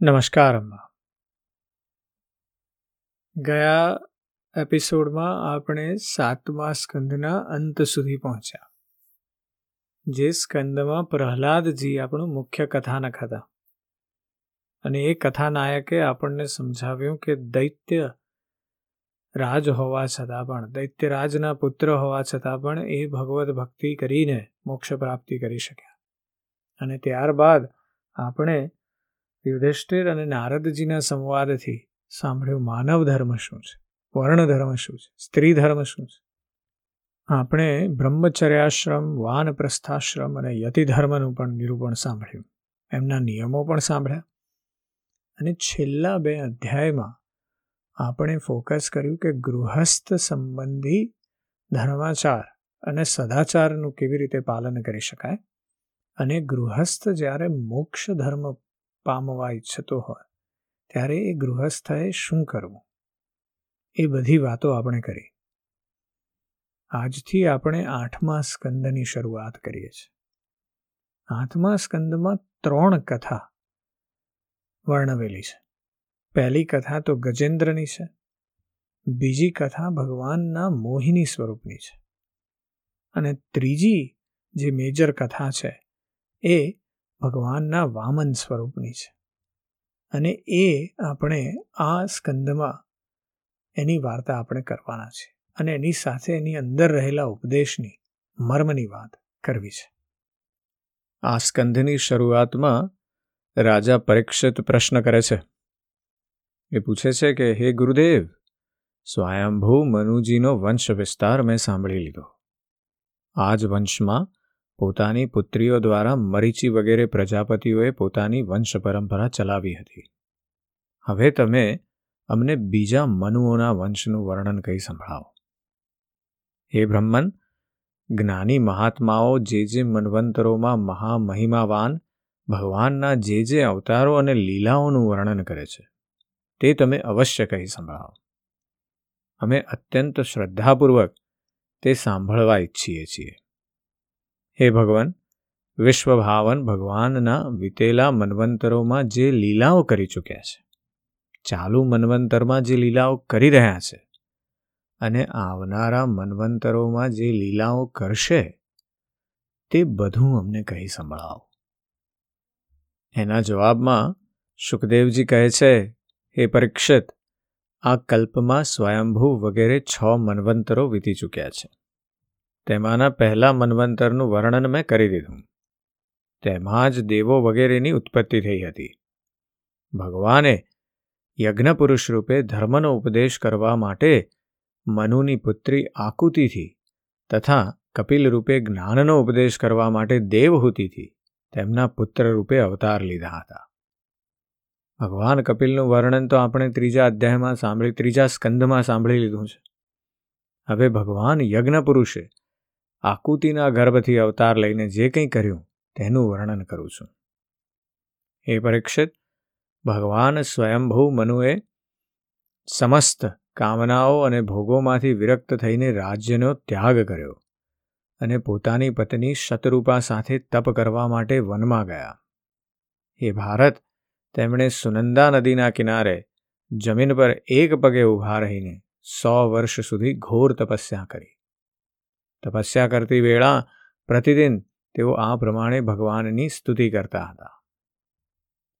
નમસ્કાર, અમ્મા. ગયા એપિસોડમાં આપણે સાતમા સ્કંદના અંત સુધી પહોંચ્યા, જે સ્કંદમાં પ્રહલાદજી આપણું મુખ્ય કથાનક હતા. અને એ કથાનાયકે આપણને સમજાવ્યું કે દૈત્ય રાજ હોવા છતાં પણ દૈત્યરાજના પુત્ર હોવા છતાં પણ એ ભગવત ભક્તિ કરીને મોક્ષ પ્રાપ્તિ કરી શક્યા. અને ત્યારબાદ આપણે યુધિષ્ઠિર અને નારદજીના સંવાદથી સાંભળ્યું માનવ ધર્મ શું છે? વર્ણ ધર્મ શું છે? સ્ત્રી ધર્મ શું છે? આપણે બ્રહ્મચર્યાશ્રમ, વાનપ્રસ્થાશ્રમ અને યતિધર્મનું પણ નિરૂપણ સાંભળ્યું. એમના નિયમો પણ સાંભળ્યા. અને છેલ્લા બે અધ્યાયમાં આપણે ફોકસ કર્યું કે ગૃહસ્થ સંબંધી ધર્માચાર અને સદાચારનું કેવી રીતે પાલન કરી શકાય? અને ગૃહસ્થ જ્યારે મોક્ષ ધર્મ પામવા ઈચ્છતો હોય, ત્યારે એ ગૃહસ્થએ શું કરવું? એ બધી વાતો આપણે કરી. આજથી આપણે આઠમા સ્કંદની શરૂઆત કરીએ છીએ. આઠમા સ્કંદમાં ત્રણ કથા વર્ણવેલી છે. પહેલી કથા તો ગજેન્દ્રની છે. બીજી કથા ભગવાનના મોહિની સ્વરૂપની છે. અને ત્રીજી જે મેજર કથા છે એ ભગવાનના વામન સ્વરૂપની છે. અને એ આપણે આ સ્કંદમાં એની વાર્તા આપણે કરવાના છે. અને એની સાથે એની અંદર રહેલા ઉપદેશની, મર્મની વાત કરવી છે. આ સ્કંધની શરૂઆતમાં રાજા પરીક્ષિત પ્રશ્ન કરે છે. એ પૂછે છે કે, હે ગુરુદેવ, સ્વયંભૂ મનુજીનો વંશ વિસ્તાર મેં સાંભળી લીધો. આ જ વંશમાં પોતાની પુત્રીઓ દ્વારા મરીચી વગેરે પ્રજાપતિઓએ પોતાની વંશ પરંપરા ચલાવી હતી. હવે તમે અમને બીજા મનુઓના વંશનું વર્ણન કહી સંભળાવો. હે બ્રહ્મન, જ્ઞાની મહાત્માઓ જે જે મનવંતરોમાં મહામહિમાવાન, ભગવાનના જે જે અવતારો અને લીલાઓનું વર્ણન કરે છે, તે તમે અવશ્ય કહી સંભળાવો. અમે અત્યંત શ્રદ્ધાપૂર્વક તે સાંભળવા ઈચ્છીએ છીએ. હે ભગવાન, વિશ્વભાવન ભગવાનના વિતેલા મનવંતરોમાં જે લીલાઓ કરી ચૂક્યા છે, ચાલુ મનવંતરમાં જે લીલાઓ કરી રહ્યા છે અને આવનારા મનવંતરોમાં જે લીલાઓ કરશે, તે બધું અમને કહી સંભળાવો. એના જવાબમાં સુખદેવજી કહે છે, હે પરીક્ષિત, આ કલ્પમાં સ્વયંભૂ વગેરે છ મનવંતરો વીતી ચૂક્યા છે. તેમાંના પહેલા મન્વંતરનું વર્ણન મેં કરી દીધું. તેમાં જ દેવો વગેરેની ઉત્પત્તિ થઈ હતી. ભગવાને યજ્ઞપુરુષ રૂપે ધર્મનો ઉપદેશ કરવા માટે મનુની પુત્રી આકુતિથી તથા કપિલ રૂપે જ્ઞાનનો ઉપદેશ કરવા માટે દેવહૂતિથી તેમના પુત્ર રૂપે અવતાર લીધા હતા. ભગવાન કપિલનું વર્ણન તો આપણે ત્રીજા અધ્યાયમાં સાંભળી, ત્રીજા સ્કંદમાં સાંભળી લીધું છે. હવે ભગવાન યજ્ઞ પુરુષે આકુતિના ગર્ભથી અવતાર લઈને જે કંઈ કર્યું, તેનું વર્ણન કરું છું. એ પરીક્ષિત, ભગવાન સ્વયંભૂ મનુએ સમસ્ત કામનાઓ અને ભોગોમાંથી વિરક્ત થઈને રાજ્યનો ત્યાગ કર્યો અને પોતાની પત્ની શતરૂપા સાથે તપ કરવા માટે વનમાં ગયા. એ ભારત, તેમણે સુનંદા નદીના કિનારે જમીન પર એક પગે ઊભા રહીને સો વર્ષ સુધી ઘોર તપસ્યા કરી. તપસ્યા કરતી વેળા પ્રતિદિન તેઓ આ પ્રમાણે ભગવાનની સ્તુતિ કરતા હતા.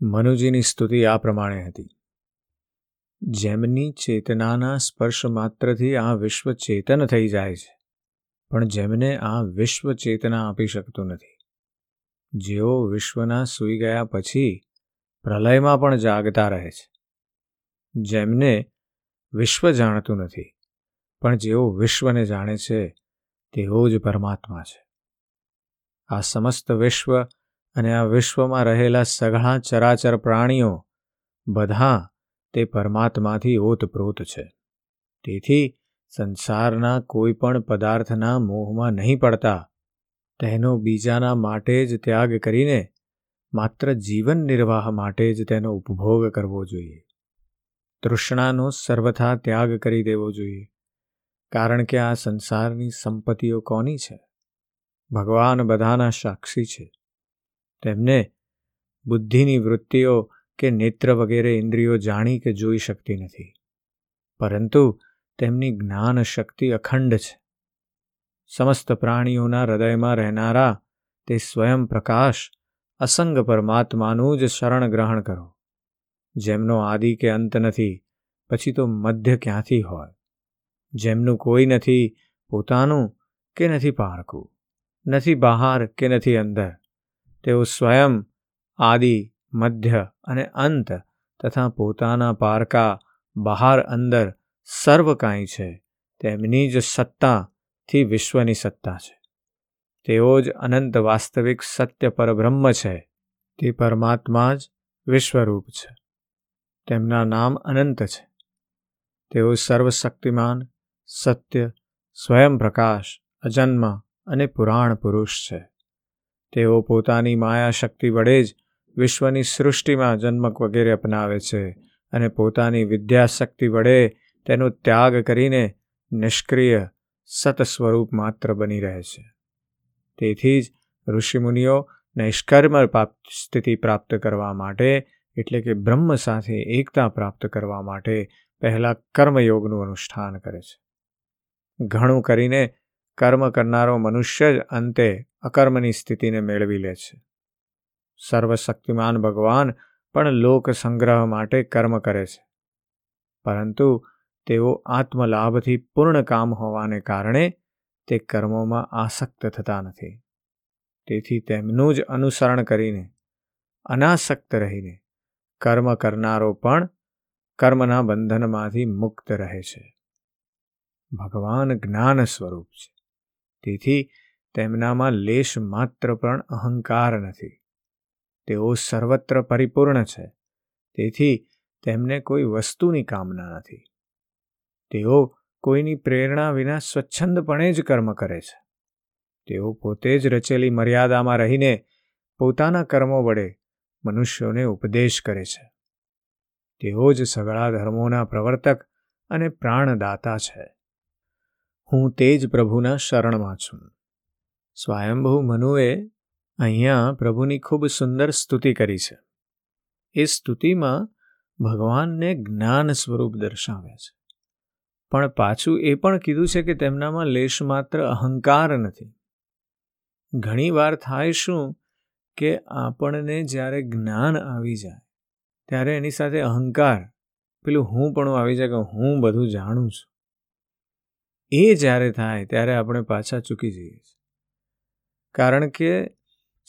મનુજીની સ્તુતિ આ પ્રમાણે હતી. જેમની ચેતનાના સ્પર્શ માત્રથી આ વિશ્વ ચેતન થઈ જાય છે, પણ જેમને આ વિશ્વ ચેતના આપી શકતું નથી. જેઓ વિશ્વના સૂઈ ગયા પછી પ્રલયમાં પણ જાગતા રહે છે. જેમને વિશ્વ જાણતું નથી, પણ જેઓ વિશ્વને જાણે છે તેઓ જ પરમાત્મા છે. આ સમસ્ત વિશ્વ અને આ વિશ્વમાં રહેલા સઘળા ચરાચર પ્રાણીઓ બધા તે પરમાત્માથી ઓતપ્રોત છે. તેથી સંસારના કોઈ પણ પદાર્થના મોહમાં નહીં પડતા તેનો બીજાના માટે જ ત્યાગ કરીને માત્ર જીવન નિર્વાહ માટે જ તેનો ઉપભોગ કરવો જોઈએ. તૃષ્ણાનો સર્વથા ત્યાગ કરી દેવો જોઈએ. કારણ કે આ સંસારની સંપત્તિઓ કોની છે? ભગવાન બધાના સાક્ષી છે. તેમને બુદ્ધિની વૃત્તિઓ કે નેત્ર વગેરે ઇન્દ્રિયો જાણી કે જોઈ શકતી નથી. પરંતુ તેમની જ્ઞાન શક્તિ અખંડ છે. સમસ્ત પ્રાણીઓના હૃદયમાં રહેનારા તે સ્વયં પ્રકાશ, અસંગ પરમાત્માનું જ શરણ ગ્રહણ કરો. જેમનો આદિ કે અંત નથી, પછી તો મધ્ય ક્યાંથી હોય? જેમનું કોઈ નથી પોતાનું કે નથી પારકું, નથી બહાર કે નથી અંદર. તેઓ સ્વયં આદિ, મધ્ય અને અંત તથા પોતાના પારકા બહાર અંદર સર્વ કાંઈ છે. તેમની જ સત્તાથી વિશ્વની સત્તા છે. તેઓ જ અનંત વાસ્તવિક સત્ય પરબ્રહ્મ છે. તે પરમાત્મા જ વિશ્વરૂપ છે. તેમના નામ અનંત છે. તેઓ સર્વશક્તિમાન સત્ય, સ્વયં પ્રકાશ, અજન્મ અને પુરાણ પુરુષ છે. તેઓ પોતાની માયા શક્તિ વડે જ વિશ્વની સૃષ્ટિમાં જન્મક વગેરે અપનાવે છે અને પોતાની વિદ્યાશક્તિ વડે તેનો ત્યાગ કરીને નિષ્ક્રિય સત સ્વરૂપ માત્ર બની રહે છે. તેથી જ ઋષિમુનિઓ નૈષ્કર્મ સ્થિતિ પ્રાપ્ત કરવા માટે, એટલે કે બ્રહ્મ સાથે એકતા પ્રાપ્ત કરવા માટે પહેલાં કર્મયોગનું અનુષ્ઠાન કરે છે. ઘણું કરીને કર્મ કરનારો મનુષ્ય જ અંતે અકર્મની સ્થિતિને મેળવી લે છે. સર્વશક્તિમાન ભગવાન પણ લોક સંગ્રહ માટે કર્મ કરે છે. પરંતુ તેઓ આત્મલાભથી પૂર્ણ કામ હોવાને કારણે તે કર્મોમાં આસક્ત થતા નથી. તેથી તેમનું જ અનુસરણ કરીને, અનાસક્ત રહીને કર્મ કરનારો પણ કર્મના બંધનમાંથી મુક્ત રહે છે. ભગવાન જ્ઞાન સ્વરૂપ છે. તેથી તેમનામાં લેશ માત્ર પણ અહંકાર નથી. તેઓ સર્વત્ર પરિપૂર્ણ છે. તેથી તેમને કોઈ વસ્તુની કામના નથી. તેઓ કોઈની પ્રેરણા વિના સ્વચ્છંદપણે જ કર્મ કરે છે. તેઓ પોતે જ રચેલી મર્યાદામાં રહીને પોતાના કર્મો વડે મનુષ્યોને ઉપદેશ કરે છે. તેઓ જ સગળા ધર્મોના પ્રવર્તક અને પ્રાણદાતા છે. હું તે જ પ્રભુના શરણમાં છું. સ્વયંભુ મનુએ અહીંયા પ્રભુની ખૂબ સુંદર સ્તુતિ કરી છે. એ સ્તુતિમાં ભગવાનને જ્ઞાન સ્વરૂપ દર્શાવ્યા છે. પણ પાછું એ પણ કીધું છે કે તેમનામાં લેશ માત્ર અહંકાર નથી. ઘણીવાર થાય શું કે આપણને જ્યારે જ્ઞાન આવી જાય, ત્યારે એની સાથે અહંકાર, પેલું હું પણ આવી જાય કે હું બધું જાણું છું. એ જ્યારે થાય, ત્યારે આપણે પાછા ચૂકી જઈએ છીએ. કારણ કે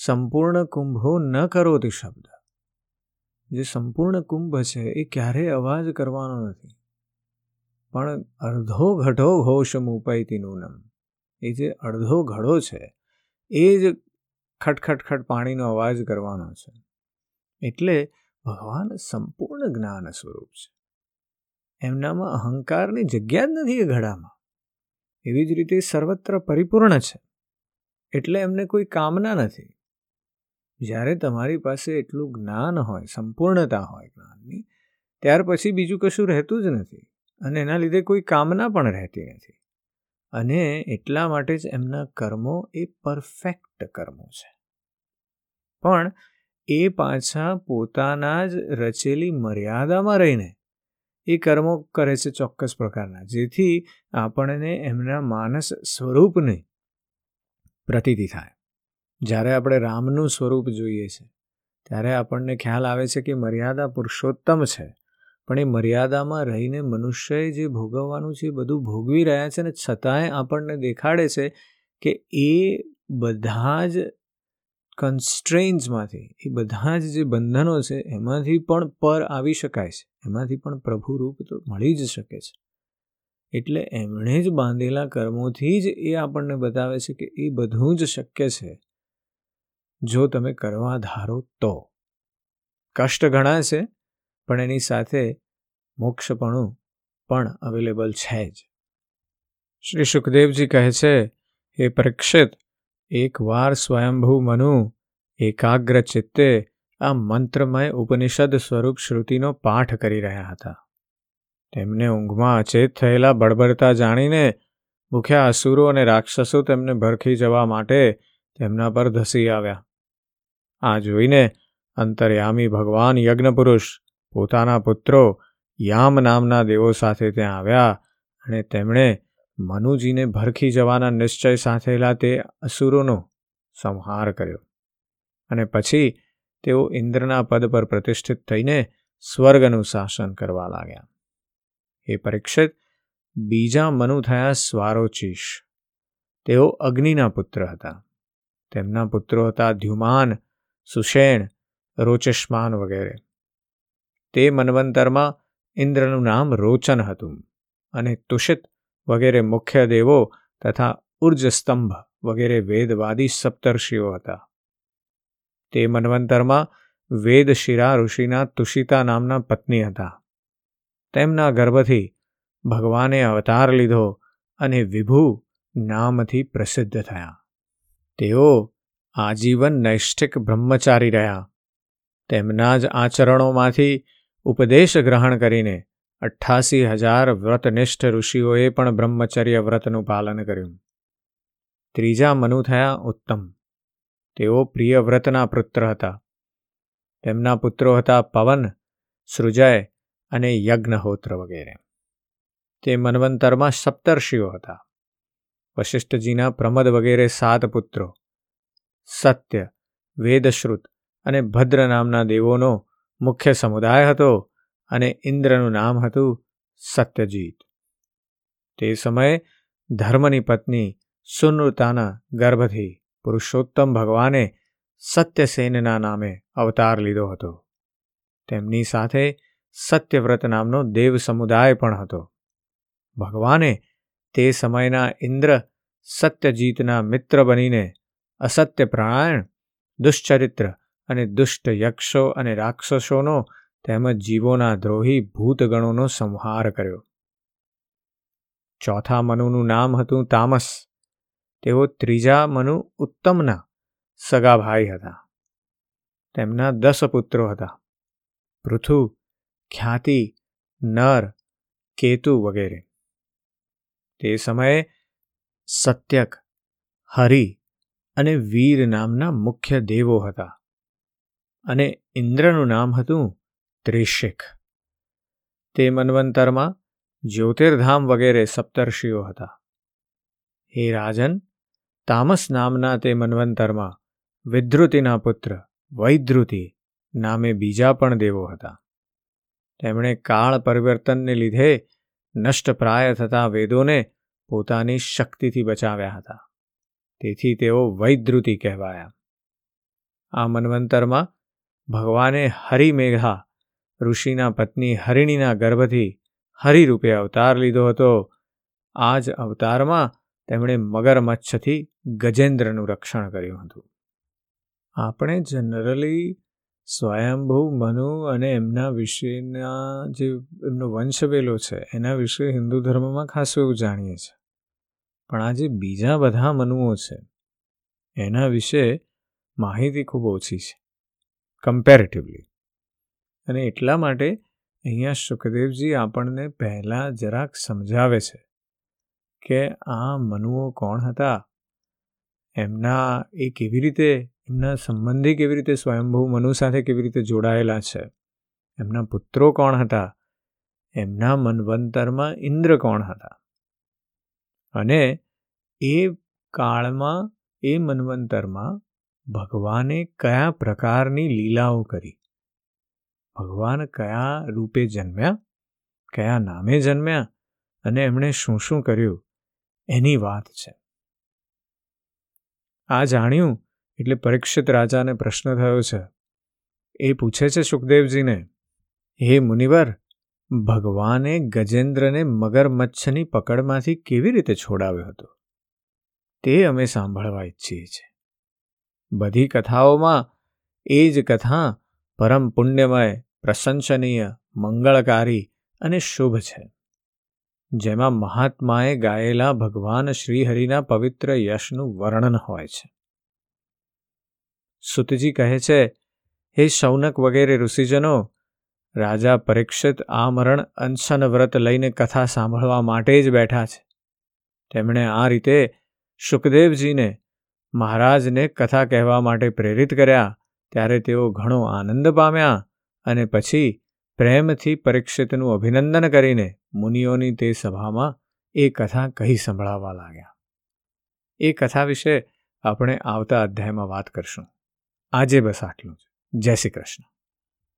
સંપૂર્ણ કુંભો ન કરો તે શબ્દ. જે સંપૂર્ણ કુંભ છે, એ ક્યારેય અવાજ કરવાનો નથી. પણ અડધો ઘટો ઘોષ મુપાઈતીનું નમ એ જે અડધો ઘડો છે, એ જ ખટખટખટ પાણીનો અવાજ કરવાનો છે. એટલે ભગવાન સંપૂર્ણ જ્ઞાન સ્વરૂપ છે. એમનામાં અહંકારની જગ્યા જ નથી એ ઘડામાં. એવી જ રીતે સર્વત્ર પરિપૂર્ણ છે. એટલે એમને કોઈ કામના નથી. જ્યારે તમારી પાસે એટલું જ્ઞાન હોય, સંપૂર્ણતા હોય જ્ઞાનની, ત્યાર પછી બીજું કશું રહેતું જ નથી અને એના લીધે કોઈ કામના પણ રહેતી નથી. અને એટલા માટે જ એમના કર્મો એ પરફેક્ટ કર્મો છે. પણ એ પાછા પોતાના જ રચેલી મર્યાદામાં રહીને એ કર્મો કરે છે ચોક્કસ પ્રકારના, જેથી આપણને એમના માનસ સ્વરૂપને પ્રતીતિ થાય. જ્યારે આપણે રામનું સ્વરૂપ જોઈએ છે, ત્યારે આપણને ખ્યાલ આવે છે કે મર્યાદા પુરુષોત્તમ છે, પણ એ મર્યાદામાં રહીને મનુષ્યએ જે ભોગવવાનું છે એ બધું ભોગવી રહ્યા છે ને છતાંય આપણને દેખાડે છે કે એ બધા જ કન્સ્ટ્રેન્સમાંથી એ બધા જ જે બંધનો છે, એમાંથી પણ પર આવી શકાય છે. એમાંથી પણ પ્રભુ રૂપ તો મળી જ શકે છે. એટલે એમણે જ બાંધેલા કર્મોથી જ એ આપણને બતાવે છે કે એ બધું જ શક્ય છે. જો તમે કરવા ધારો તો. કષ્ટ ઘણા છે, પણ એની સાથે મોક્ષપણું પણ અવેલેબલ છે જ. શ્રી સુખદેવજી કહે છે એ પરીક્ષિત એકવાર સ્વયંભૂ મનુ એકાગ્ર ચિત્તે આ મંત્રમય ઉપનિષદ સ્વરૂપ શ્રુતિનો પાઠ કરી રહ્યા હતા. તેમને ઊંઘમાં અચેત થયેલા બળબડતા જાણીને ભૂખ્યા અસુરો અને રાક્ષસો તેમને ભરખી જવા માટે તેમના પર ધસી આવ્યા. આ જોઈને અંતર્યામી ભગવાન યજ્ઞપુરુષ, પોતાના પુત્રો યામ નામના દેવો સાથે ત્યાં આવ્યા અને તેમણે મનુજીને ભરખી જવાના નિશ્ચય સાથેલા તે અસુરોનો સંહાર કર્યો. અને પછી તેઓ ઇન્દ્રના પદ પર પ્રતિષ્ઠિત થઈને સ્વર્ગનું શાસન કરવા લાગ્યા. એ પરીક્ષિત, બીજા મનુ થયા સ્વારોચીશ. તેઓ અગ્નિના પુત્ર હતા. તેમના પુત્રો હતા ધ્યુમાન, સુષેણ રોચસ્માન વગેરે. તે મનવંતરમાં ઇન્દ્રનું નામ રોચન હતું અને તુષિત વગેરે મુખ્ય દેવો તથા ઉર્જસ્તંભ વગેરે વેદવાદી સપ્તર્ષિઓ હતા. તે મન્વંતરમાં વેદશિરા ઋષિના તુષિતા નામના પત્ની હતા. તેમના ગર્ભથી ભગવાને અવતાર લીધો અને વિભુ નામથી પ્રસિદ્ધ થયા. તેઓ આજીવન નૈષ્ઠિક બ્રહ્મચારી રહ્યા. તેમના જ આચરણોમાંથી ઉપદેશ ગ્રહણ કરીને અઠ્ઠાસી હજાર વ્રતનિષ્ઠ ઋષિઓએ પણ બ્રહ્મચર્ય વ્રતનું પાલન કર્યું. ત્રીજા મનુ થયા ઉત્તમ. તેઓ પ્રિયવ્રતના પુત્ર હતા. તેમના પુત્રો હતા પવન, સૃજય અને યજ્ઞહોત્ર વગેરે. તે મનવંતરમાં સપ્તર્ષિઓ હતા. વશિષ્ઠજીના પ્રમદ વગેરે સાત પુત્રો, સત્ય, વેદશ્રુત અને ભદ્ર નામના દેવોનો મુખ્ય સમુદાય હતો અને ઇન્દ્રનું નામ હતું સત્યજીત. તે સમયે ધર્મની પત્ની સુનૃતાના ગર્ભથી પુરુષોત્તમ ભગવાને સત્યસેનના નામે અવતાર લીધો હતો. તેમની સાથે સત્યવ્રત નામનો દેવ સમુદાય પણ હતો. ભગવાને તે સમયના ઇન્દ્ર સત્યજીતના મિત્ર બનીને અસત્ય પ્રાણાયણ, દુશ્ચરિત્ર અને દુષ્ટ યક્ષો અને રાક્ષસોનો તેમજ જીવોના દ્રોહી ભૂતગણોનો સંહાર કર્યો. ચોથા મનુનું નામ હતું તામસ. તેઓ ત્રીજા મનુ ઉત્તમના સગા ભાઈ હતા. તેમના દસ પુત્રો હતા. પૃથુ, ખ્યાતિ, નર, કેતુ વગેરે. તે સમયે સત્યક, હરિ અને વીર નામના મુખ્ય દેવો હતા અને ઇન્દ્રનું નામ હતું ત્રિશિક તે મન્વંતરમાં જ્યોતિર્ધામ વગેરે સપ્તર્ષિઓ હતા. હે રાજન તામસ નામના તે મન્વંતરમાં વિદ્રુતિના પુત્ર વૈદ્રુતિ નામે બીજા પણ દેવો હતા. તેમણે કાળ પરિવર્તનને લીધે નષ્ટપ્રાય થતા વેદોને પોતાની શક્તિથી બચાવ્યા હતા. તેથી તેઓ વૈદ્રુતિ કહેવાયા. આ મન્વંતરમાં ભગવાને હરિમેઘા ઋષિના પત્ની હરિણીના ગર્ભથી હરિરૂપે અવતાર લીધો હતો. આ જ અવતારમાં તેમણે મગરમચ્છથી ગજેન્દ્રનું રક્ષણ કર્યું હતું. આપણે જનરલી સ્વયંભૂ મનુ અને એમના વિશેના જે એમનો વંશવેલો છે, એના વિશે હિન્દુ ધર્મમાં ખાસ એવું જાણીએ છીએ. પણ આ જે બીજા બધા મનુઓ છે, એના વિશે માહિતી ખૂબ ઓછી છે કમ્પેરેટિવલી અને એટલા માટે અહીંયા સુખદેવજી આપણને પહેલાં જરાક સમજાવે છે. કે આ મનુઓ કોણ હતા? એમના એ કેવી રીતે, એમના સંબંધી કેવી રીતે સ્વયંભૂ મનુ સાથે કેવી રીતે જોડાયેલા છે? એમના પુત્રો કોણ હતા? એમના મનવંતરમાં ઇન્દ્ર કોણ હતા? અને એ કાળમાં, એ મનવંતરમાં ભગવાને કયા પ્રકારની લીલાઓ કરી? ભગવાન કયા રૂપે જન્મ્યા? કયા નામે જન્મ્યા? અને એમણે શું શું કર્યું? એની વાત છે. આ જાણ્યું એટલે પરીક્ષિત રાજાને પ્રશ્ન થયો છે. એ પૂછે છે સુખદેવજીને, હે મુનિવર, ભગવાને ગજેન્દ્રને મગરમચ્છની પકડમાંથી કેવી રીતે છોડાવ્યો હતો? તે અમે સાંભળવા ઈચ્છીએ છીએ. બધી કથાઓમાં એ જ કથા પરમ પુણ્યમય, પ્રશંસનીય, મંગળકારી અને શુભ છે. જેમાં મહાત્માએ ગાયેલા ભગવાન શ્રીહરિના પવિત્ર યશનું વર્ણન હોય છે. સુતજી કહે છે, હે શૌનક વગેરે ઋષિજનો, રાજા પરીક્ષિત આમરણ મરણ અનશન વ્રત લઈને કથા સાંભળવા માટે જ બેઠા છે. તેમણે આ રીતે સુખદેવજીને મહારાજને કથા કહેવા માટે પ્રેરિત કર્યા, ત્યારે તેઓ ઘણો આનંદ પામ્યા અને પછી પ્રેમથી પરીક્ષિતનું અભિનંદન કરીને મુનિઓની તે સભામાં એ કથા કહી સંભળાવવા લાગ્યા. એ કથા વિશે આપણે આવતા અધ્યાયમાં વાત કરશું. આજે બસ આટલું જ. જય શ્રી કૃષ્ણ.